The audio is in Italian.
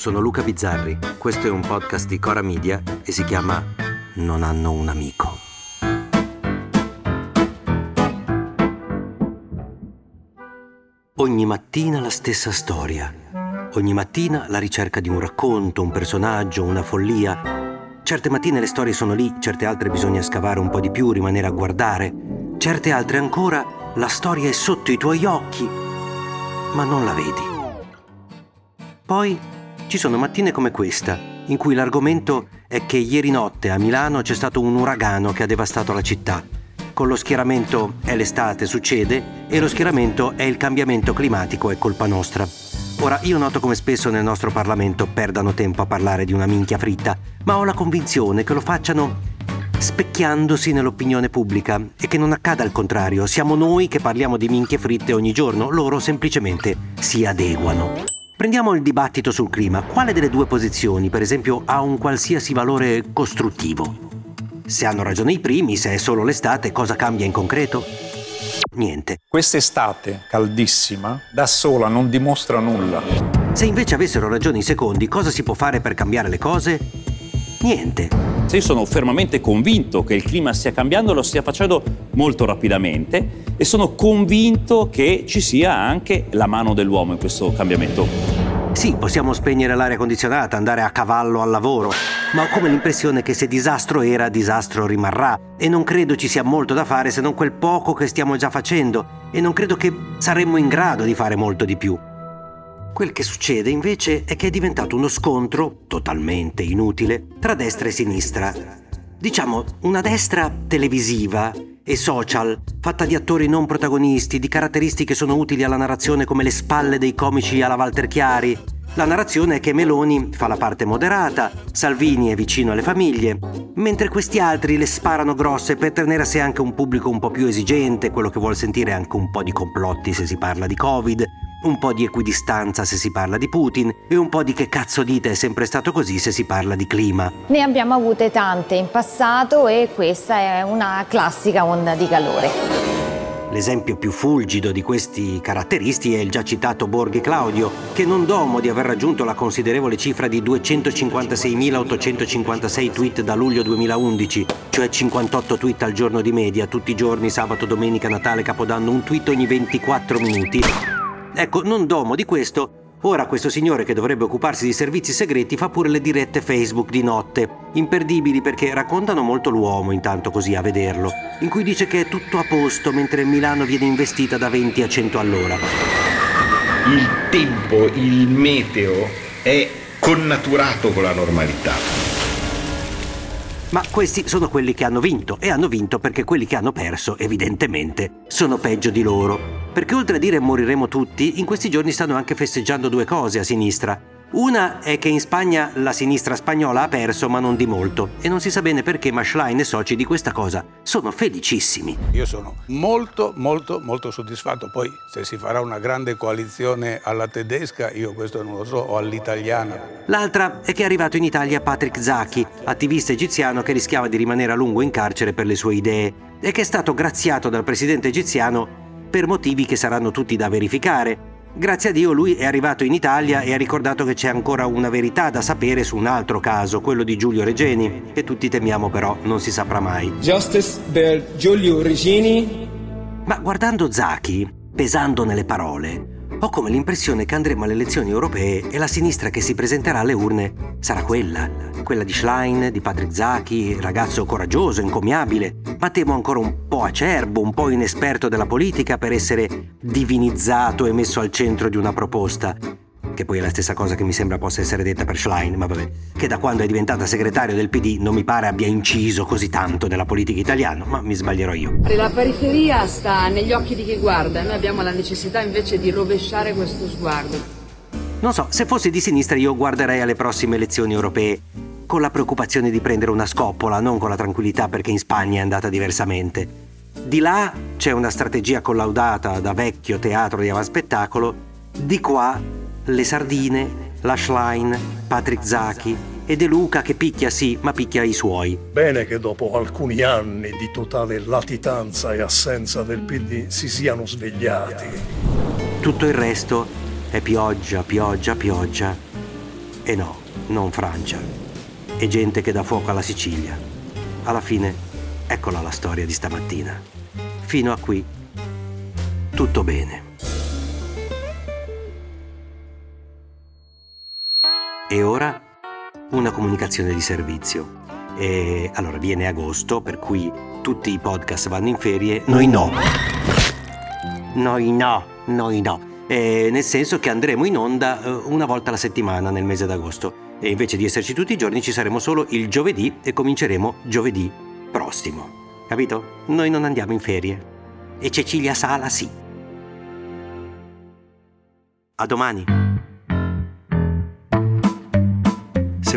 sono Luca Bizzarri. Questo è un podcast di Cora Media e si chiama Non hanno un amico. Ogni mattina la stessa storia. Ogni mattina la ricerca di un racconto, un personaggio, una follia. Certe mattine le storie sono lì, certe altre bisogna scavare un po' di più, rimanere a guardare. Certe altre ancora, la storia è sotto i tuoi occhi, ma non la vedi. Poi ci sono mattine come questa, in cui l'argomento è che ieri notte a Milano c'è stato un uragano che ha devastato la città. Con lo schieramento è l'estate, succede, e lo schieramento è il cambiamento climatico, è colpa nostra. Ora, io noto come spesso nel nostro Parlamento perdano tempo a parlare di una minchia fritta, ma ho la convinzione che lo facciano specchiandosi nell'opinione pubblica e che non accada il contrario. Siamo noi che parliamo di minchie fritte ogni giorno, loro semplicemente si adeguano. Prendiamo il dibattito sul clima. Quale delle due posizioni, per esempio, ha un qualsiasi valore costruttivo? Se hanno ragione i primi, se è solo l'estate, cosa cambia in concreto? Niente. Quest'estate caldissima da sola non dimostra nulla. Se invece avessero ragione i secondi, cosa si può fare per cambiare le cose? Niente. Se io sono fermamente convinto che il clima stia cambiando, lo stia facendo molto rapidamente e sono convinto che ci sia anche la mano dell'uomo in questo cambiamento. Sì, possiamo spegnere l'aria condizionata, andare a cavallo al lavoro, ma ho come l'impressione che se disastro era, disastro rimarrà. E non credo ci sia molto da fare se non quel poco che stiamo già facendo. E non credo che saremmo in grado di fare molto di più. Quel che succede invece è che è diventato uno scontro, totalmente inutile, tra destra e sinistra. Diciamo una destra televisiva e social, fatta di attori non protagonisti, di caratteristiche che sono utili alla narrazione come le spalle dei comici alla Walter Chiari. La narrazione è che Meloni fa la parte moderata, Salvini è vicino alle famiglie, mentre questi altri le sparano grosse per tenere a sé anche un pubblico un po' più esigente, quello che vuol sentire anche un po' di complotti se si parla di Covid, un po' di equidistanza se si parla di Putin e un po' di che cazzo dite è sempre stato così se si parla di clima. Ne abbiamo avute tante in passato e questa è una classica onda di calore. L'esempio più fulgido di questi caratteristi è il già citato Borghi Claudio, che non domo di aver raggiunto la considerevole cifra di 256.856 tweet da luglio 2011, cioè 58 tweet al giorno di media, tutti i giorni, sabato, domenica, Natale, Capodanno, un tweet ogni 24 minuti, Ecco, non domo di questo. Ora questo signore che dovrebbe occuparsi di servizi segreti fa pure le dirette Facebook di notte, imperdibili perché raccontano molto l'uomo intanto così a vederlo, in cui dice che è tutto a posto mentre Milano viene investita da 20 a 100 all'ora. Il tempo, il meteo è connaturato con la normalità. Ma questi sono quelli che hanno vinto e hanno vinto perché quelli che hanno perso, evidentemente, sono peggio di loro. Perché oltre a dire moriremo tutti, in questi giorni stanno anche festeggiando due cose a sinistra. Una è che in Spagna la sinistra spagnola ha perso, ma non di molto, e non si sa bene perché, ma Schlein e soci di questa cosa sono felicissimi. Io sono molto, molto, molto soddisfatto. Poi, se si farà una grande coalizione alla tedesca, io questo non lo so, o all'italiana. L'altra è che è arrivato in Italia Patrick Zaki, attivista egiziano che rischiava di rimanere a lungo in carcere per le sue idee, e che è stato graziato dal presidente egiziano per motivi che saranno tutti da verificare. Grazie a Dio lui è arrivato in Italia e ha ricordato che c'è ancora una verità da sapere su un altro caso, quello di Giulio Regeni, che tutti temiamo però non si saprà mai. Justice per Giulio Regeni. Ma guardando Zaki, pesando nelle parole, ho come l'impressione che andremo alle elezioni europee e la sinistra che si presenterà alle urne sarà quella, quella di Schlein, di Patrick Zaki, ragazzo coraggioso, encomiabile, ma temo ancora un po' acerbo, un po' inesperto della politica per essere divinizzato e messo al centro di una proposta che poi è la stessa cosa che mi sembra possa essere detta per Schlein, ma vabbè, che da quando è diventata segretario del PD non mi pare abbia inciso così tanto nella politica italiana, ma mi sbaglierò io. La periferia sta negli occhi di chi guarda, noi abbiamo la necessità invece di rovesciare questo sguardo. Non so, se fossi di sinistra io guarderei alle prossime elezioni europee con la preoccupazione di prendere una scoppola, non con la tranquillità perché in Spagna è andata diversamente. Di là c'è una strategia collaudata da vecchio teatro di avanspettacolo, di qua le sardine, la Schlein, Patrick Zachi e De Luca che picchia sì, ma picchia i suoi. Bene che dopo alcuni anni di totale latitanza e assenza del PD si siano svegliati. Tutto il resto è pioggia, pioggia, pioggia E no, non Francia. E gente che dà fuoco alla Sicilia. Alla fine, eccola la storia di stamattina. Fino a qui, tutto bene. E ora una comunicazione di servizio. E allora viene agosto, per cui tutti i podcast vanno in ferie, noi no. Noi no, noi no. E nel senso che andremo in onda eh, una volta alla settimana nel mese d'agosto. E invece di esserci tutti i giorni ci saremo solo il giovedì e cominceremo giovedì prossimo. Capito? Noi non andiamo in ferie. E Cecilia Sala sì. A domani.